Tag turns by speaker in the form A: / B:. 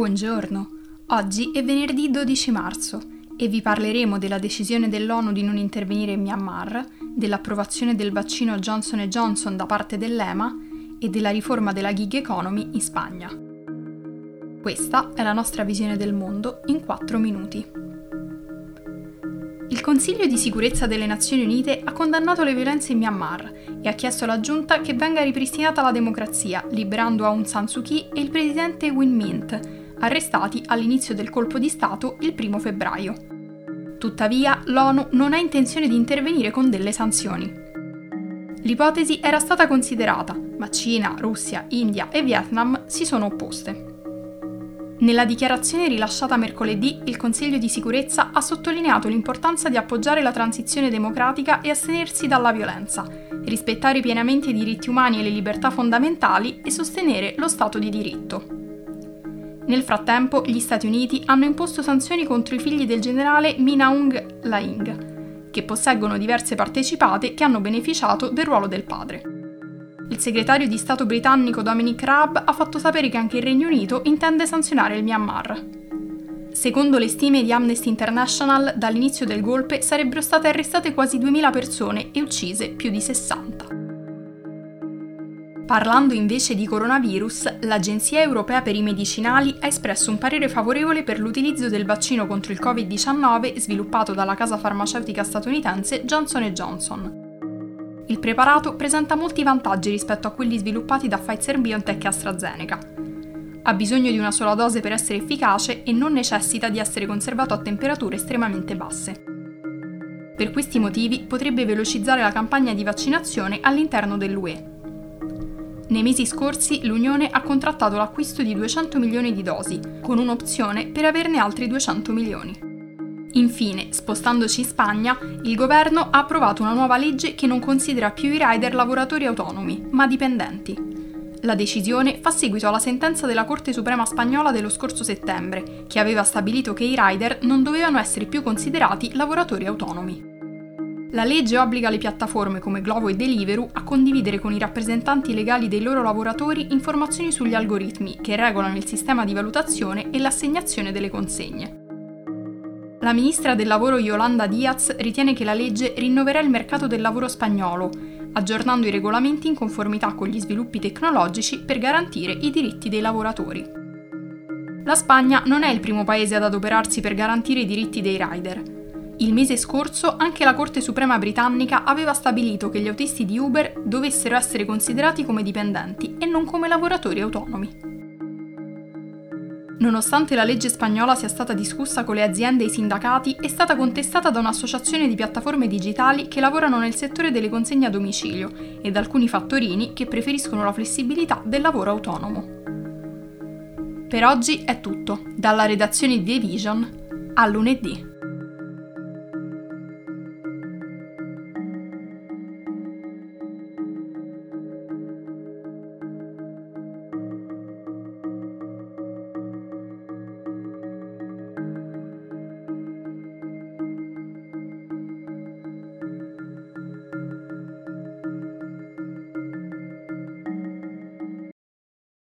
A: Buongiorno, oggi è venerdì 12 marzo e vi parleremo della decisione dell'ONU di non intervenire in Myanmar, dell'approvazione del vaccino Johnson Johnson da parte dell'EMA e della riforma della gig economy in Spagna. Questa è la nostra visione del mondo in 4 minuti. Il Consiglio di sicurezza delle Nazioni Unite ha condannato le violenze in Myanmar e ha chiesto alla giunta che venga ripristinata la democrazia, liberando Aung San Suu Kyi e il presidente Win Mint, arrestati all'inizio del colpo di Stato il 1 febbraio. Tuttavia, l'ONU non ha intenzione di intervenire con delle sanzioni. L'ipotesi era stata considerata, ma Cina, Russia, India e Vietnam si sono opposte. Nella dichiarazione rilasciata mercoledì, il Consiglio di sicurezza ha sottolineato l'importanza di appoggiare la transizione democratica e astenersi dalla violenza, rispettare pienamente i diritti umani e le libertà fondamentali e sostenere lo Stato di diritto. Nel frattempo, gli Stati Uniti hanno imposto sanzioni contro i figli del generale Min Aung Hlaing, che posseggono diverse partecipate che hanno beneficiato del ruolo del padre. Il segretario di Stato britannico Dominic Raab ha fatto sapere che anche il Regno Unito intende sanzionare il Myanmar. Secondo le stime di Amnesty International, dall'inizio del golpe sarebbero state arrestate quasi 2.000 persone e uccise più di 60. Parlando invece di coronavirus, l'Agenzia europea per i medicinali ha espresso un parere favorevole per l'utilizzo del vaccino contro il Covid-19 sviluppato dalla casa farmaceutica statunitense Johnson Johnson. Il preparato presenta molti vantaggi rispetto a quelli sviluppati da Pfizer BioNTech e AstraZeneca. Ha bisogno di una sola dose per essere efficace e non necessita di essere conservato a temperature estremamente basse. Per questi motivi potrebbe velocizzare la campagna di vaccinazione all'interno dell'UE. Nei mesi scorsi l'Unione ha contrattato l'acquisto di 200 milioni di dosi, con un'opzione per averne altri 200 milioni. Infine, spostandoci in Spagna, il governo ha approvato una nuova legge che non considera più i rider lavoratori autonomi, ma dipendenti. La decisione fa seguito alla sentenza della Corte Suprema spagnola dello scorso settembre, che aveva stabilito che i rider non dovevano essere più considerati lavoratori autonomi. La legge obbliga le piattaforme come Glovo e Deliveroo a condividere con i rappresentanti legali dei loro lavoratori informazioni sugli algoritmi che regolano il sistema di valutazione e l'assegnazione delle consegne. La ministra del lavoro Yolanda Diaz ritiene che la legge rinnoverà il mercato del lavoro spagnolo, aggiornando i regolamenti in conformità con gli sviluppi tecnologici per garantire i diritti dei lavoratori. La Spagna non è il primo paese ad adoperarsi per garantire i diritti dei rider. Il mese scorso anche la Corte Suprema britannica aveva stabilito che gli autisti di Uber dovessero essere considerati come dipendenti e non come lavoratori autonomi. Nonostante la legge spagnola sia stata discussa con le aziende e i sindacati, è stata contestata da un'associazione di piattaforme digitali che lavorano nel settore delle consegne a domicilio e da alcuni fattorini che preferiscono la flessibilità del lavoro autonomo. Per oggi è tutto, dalla redazione di The Vision a lunedì.